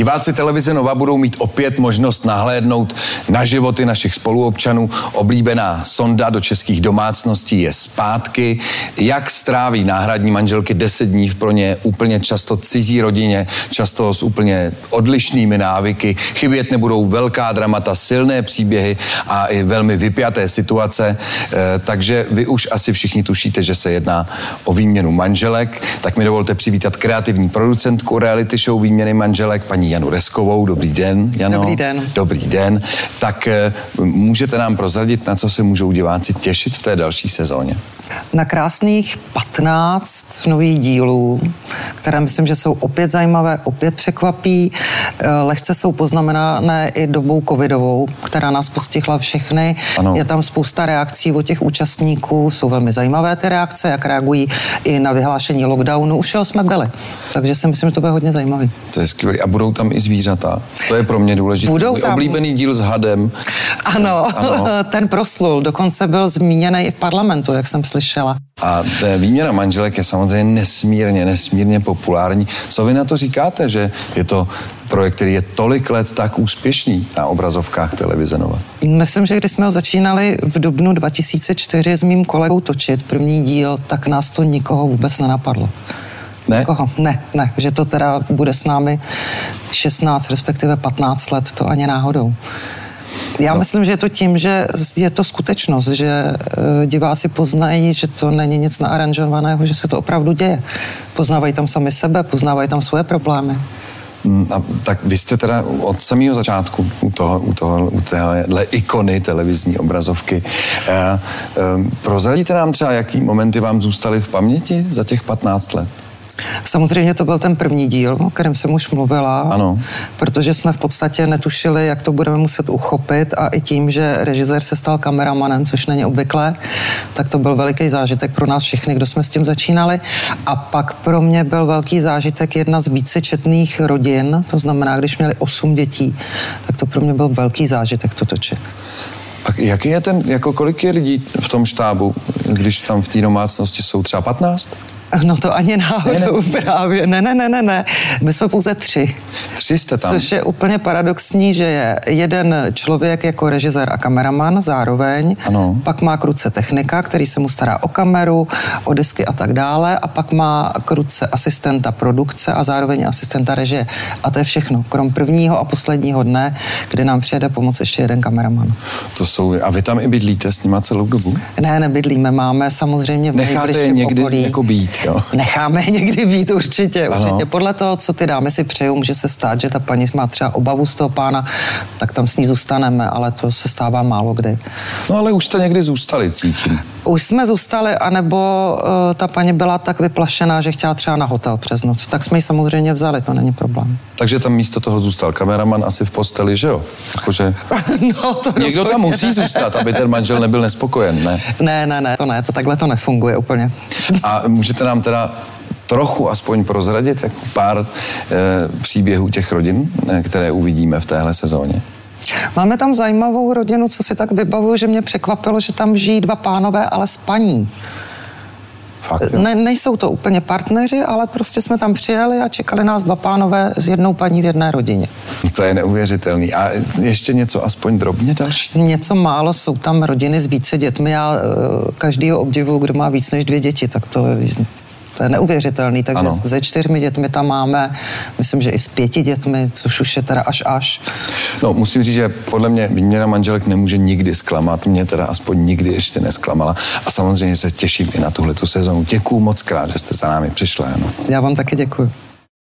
Diváci televize Nova budou mít opět možnost nahlédnout na životy našich spoluobčanů. Oblíbená sonda do českých domácností je zpátky. Jak stráví náhradní manželky deset dní v pro ně úplně často cizí rodině, často s úplně odlišnými návyky. Chybět nebudou velká dramata, silné příběhy a i velmi vypjaté situace. E, takže vy už asi všichni tušíte, že se jedná o výměnu manželek. Tak mi dovolte přivítat kreativní producentku reality show Výměny manželek, paní Janu Reskovou. Dobrý den, Jano. Dobrý den. Dobrý den. Tak eh, můžete nám prozradit, na co se můžou diváci těšit v té další sezóně? Na krásných 15 nových dílů, které myslím, že jsou opět zajímavé, opět překvapí. Eh, lehce jsou poznamenané i dobou covidovou, která nás postihla všechny. Ano. Je tam spousta reakcí od těch účastníků, jsou velmi zajímavé ty reakce, jak reagují i na vyhlášení lockdownu. Už jsme byli, takže si myslím, že to bude hodně zajímavý. To je skvělé. A budou tam i zvířata? To je pro mě důležité. Budou tam... oblíbený díl s hadem. Ano, ano, ten proslul. Dokonce byl zmíněný i v parlamentu, jak jsem slyšela. A výměna manželek je samozřejmě nesmírně, nesmírně populární. Co vy na to říkáte, že je to projekt, který je tolik let tak úspěšný na obrazovkách televize Nova? Myslím, že když jsme ho začínali v dubnu 2004 s mým kolegou točit první díl, tak nás to nikoho vůbec nenapadlo. Ne? Nikoho. Ne, ne, že to teda bude s námi 16, respektive 15 let, to ani náhodou. Já no. myslím, že je to tím, že je to skutečnost, že eh, diváci poznají, že to není nic naaranžovaného, že se to opravdu děje. Poznávají tam sami sebe, poznávají tam svoje problémy. Mm, a, tak vy jste teda od samého začátku u, toho, u, toho, u téhle ikony televizní obrazovky. E, e, prozradíte nám třeba, jaký momenty vám zůstaly v paměti za těch 15 let? Samozřejmě to byl ten první díl, o kterém jsem už mluvila, ano. protože jsme v podstatě netušili, jak to budeme muset uchopit a i tím, že režisér se stal kameramanem, což není obvyklé, tak to byl veliký zážitek pro nás všechny, kdo jsme s tím začínali. A pak pro mě byl velký zážitek jedna z více četných rodin, to znamená, když měli osm dětí, tak to pro mě byl velký zážitek to točit. A jaký je ten, jako kolik je lidí v tom štábu, když tam v té domácnosti jsou třeba 15? No to ani náhodou ne, ne. právě. Ne, ne, ne, ne, ne. My jsme pouze tři. Tři jste tam. Což je úplně paradoxní, že je jeden člověk jako režisér a kameraman zároveň. Ano. Pak má kruce technika, který se mu stará o kameru, o disky a tak dále. A pak má kruce asistenta produkce a zároveň asistenta režie. A to je všechno. Krom prvního a posledního dne, kdy nám přijede pomoc ještě jeden kameraman. To jsou, a vy tam i bydlíte s nima celou dobu? Ne, nebydlíme. Máme samozřejmě v Necháte je někdy okolí. jako být? Jo. Necháme někdy být určitě, ano. určitě. Podle toho, co ty dámy si přejou, může se stát, že ta paní má třeba obavu z toho pána, tak tam s ní zůstaneme, ale to se stává málo kdy. No ale už jste někdy zůstali, cítím. Už jsme zůstali, anebo uh, ta paní byla tak vyplašená, že chtěla třeba na hotel přes noc. Tak jsme ji samozřejmě vzali, to není problém. Takže tam místo toho zůstal kameraman asi v posteli, že jo? Jakože... no, to Někdo tam musí zůstat, aby ten manžel nebyl nespokojen, ne? Ne, ne, ne, to ne, to takhle to nefunguje úplně. A můžete nám teda trochu aspoň prozradit jako pár e, příběhů těch rodin, e, které uvidíme v téhle sezóně? Máme tam zajímavou rodinu, co si tak vybavuju, že mě překvapilo, že tam žijí dva pánové, ale s paní. Fakt, ne, nejsou to úplně partneři, ale prostě jsme tam přijeli a čekali nás dva pánové s jednou paní v jedné rodině. To je neuvěřitelný. A ještě něco aspoň drobně další? Něco málo, jsou tam rodiny s více dětmi. Já eh, každýho obdivu, kdo má víc než dvě děti, tak to to je neuvěřitelný. Takže ano. se čtyřmi dětmi tam máme, myslím, že i s pěti dětmi, což už je teda až až. No, musím říct, že podle mě výměna manželek nemůže nikdy zklamat. Mě teda aspoň nikdy ještě nesklamala. A samozřejmě se těším i na tuhle tu sezonu. Děkuju moc krát, že jste za námi přišla. Ano. Já vám taky děkuji.